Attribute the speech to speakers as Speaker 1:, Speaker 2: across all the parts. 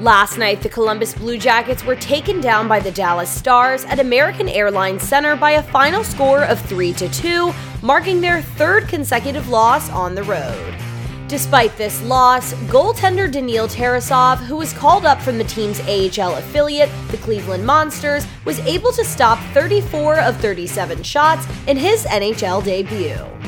Speaker 1: Last night, the Columbus Blue Jackets were taken down by the Dallas Stars at American Airlines Center by a final score of 3 to 2, marking their third consecutive loss on the road. Despite this loss, goaltender Daniil Tarasov, who was called up from the team's AHL affiliate, the Cleveland Monsters, was able to stop 34 of 37 shots in his NHL debut.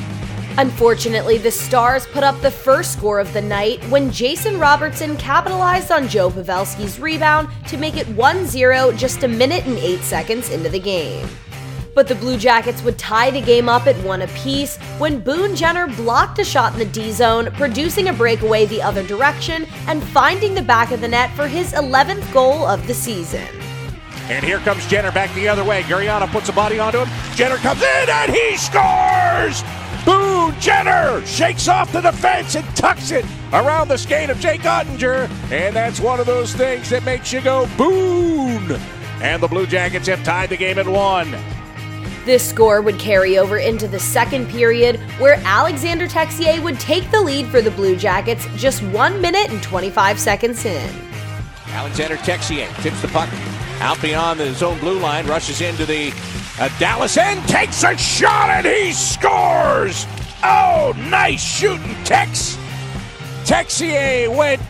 Speaker 1: Unfortunately, the Stars put up the first score of the night when Jason Robertson capitalized on Joe Pavelski's rebound to make it 1 0 just a minute and 8 seconds into the game. But the Blue Jackets would tie the game up at one apiece when Boone Jenner blocked a shot in the D zone, producing a breakaway the other direction and finding the back of the net for his 11th goal of the season.
Speaker 2: And here comes Jenner back the other way. Gurianov puts a body onto him. Jenner comes in and he scores! Boone Jenner shakes off the defense and tucks it around the skate of Jake Oettinger. And that's one of those things that makes you go Boone. And the Blue Jackets have tied the game at one.
Speaker 1: This score would carry over into the second period, where Alexander Texier would take the lead for the Blue Jackets just 1 minute and 25 seconds in.
Speaker 2: Alexander Texier tips the puck out beyond the zone blue line, rushes into the uh, Dallas end, takes a shot, and he scores! Oh, nice shooting, Tex! Texier went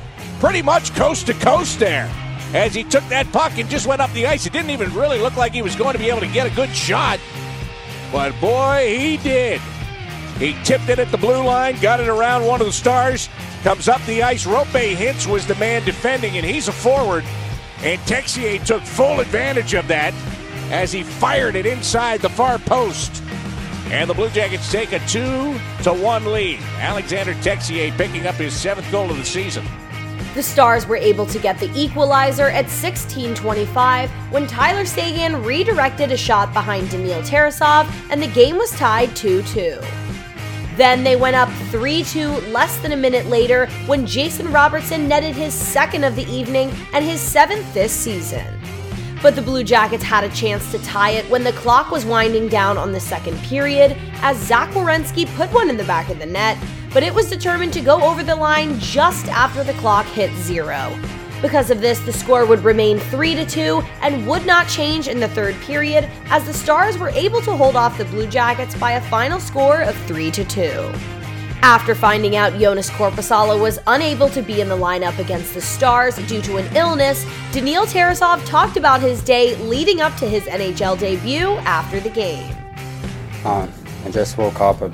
Speaker 2: pretty much coast to coast there as he took that puck and just went up the ice. It didn't even really look like he was going to be able to get a good shot, but boy, he did. He tipped it at the blue line, got it around one of the stars, comes up the ice. Roope Hintz was the man defending, and he's a forward. And Texier took full advantage of that as he fired it inside the far post. And the Blue Jackets take a 2 to 1 lead. Alexander Texier picking up his seventh goal of the season.
Speaker 1: The Stars were able to get the equalizer at 16:25 when Tyler Seguin redirected a shot behind Daniil Tarasov and the game was tied 2-2. Then they went up 3 2 less than a minute later when Jason Robertson netted his second of the evening and his seventh this season. But the Blue Jackets had a chance to tie it when the clock was winding down on the second period as Zach Werenski put one in the back of the net, but it was determined to go over the line just after the clock hit zero. Because of this, the score would remain 3 to 2 and would not change in the third period as the Stars were able to hold off the Blue Jackets by a final score of 3 to 2. After finding out Jonas Korpisalo was unable to be in the lineup against the Stars due to an illness, Daniil Tarasov talked about his day leading up to his NHL debut after the game.
Speaker 3: Uh, I just woke up at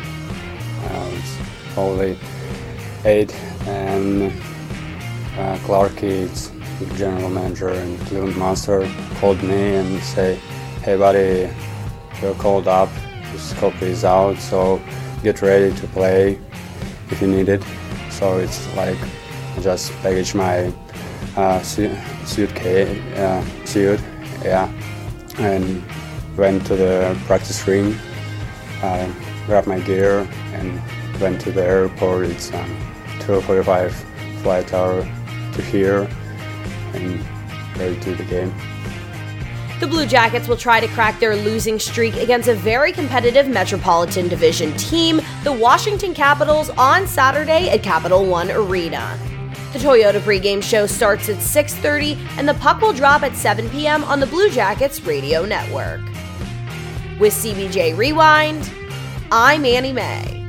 Speaker 3: it's probably 8 and uh, Clarky, the general manager and Cleveland Monster, called me and say, "Hey, buddy, you're called up. The scope is out, so get ready to play if you need it." So it's like I just package my uh, suit, suitcase, uh, suit, yeah, and went to the practice ring, uh, grabbed my gear, and went to the airport. It's um, 2:45 flight hour to here and ready to the game.
Speaker 1: The Blue Jackets will try to crack their losing streak against a very competitive Metropolitan Division team, the Washington Capitals, on Saturday at Capital One Arena. The Toyota pregame show starts at 6:30 and the puck will drop at 7 p.m. on the Blue Jackets radio network. With CBJ Rewind, I'm Annie Mae.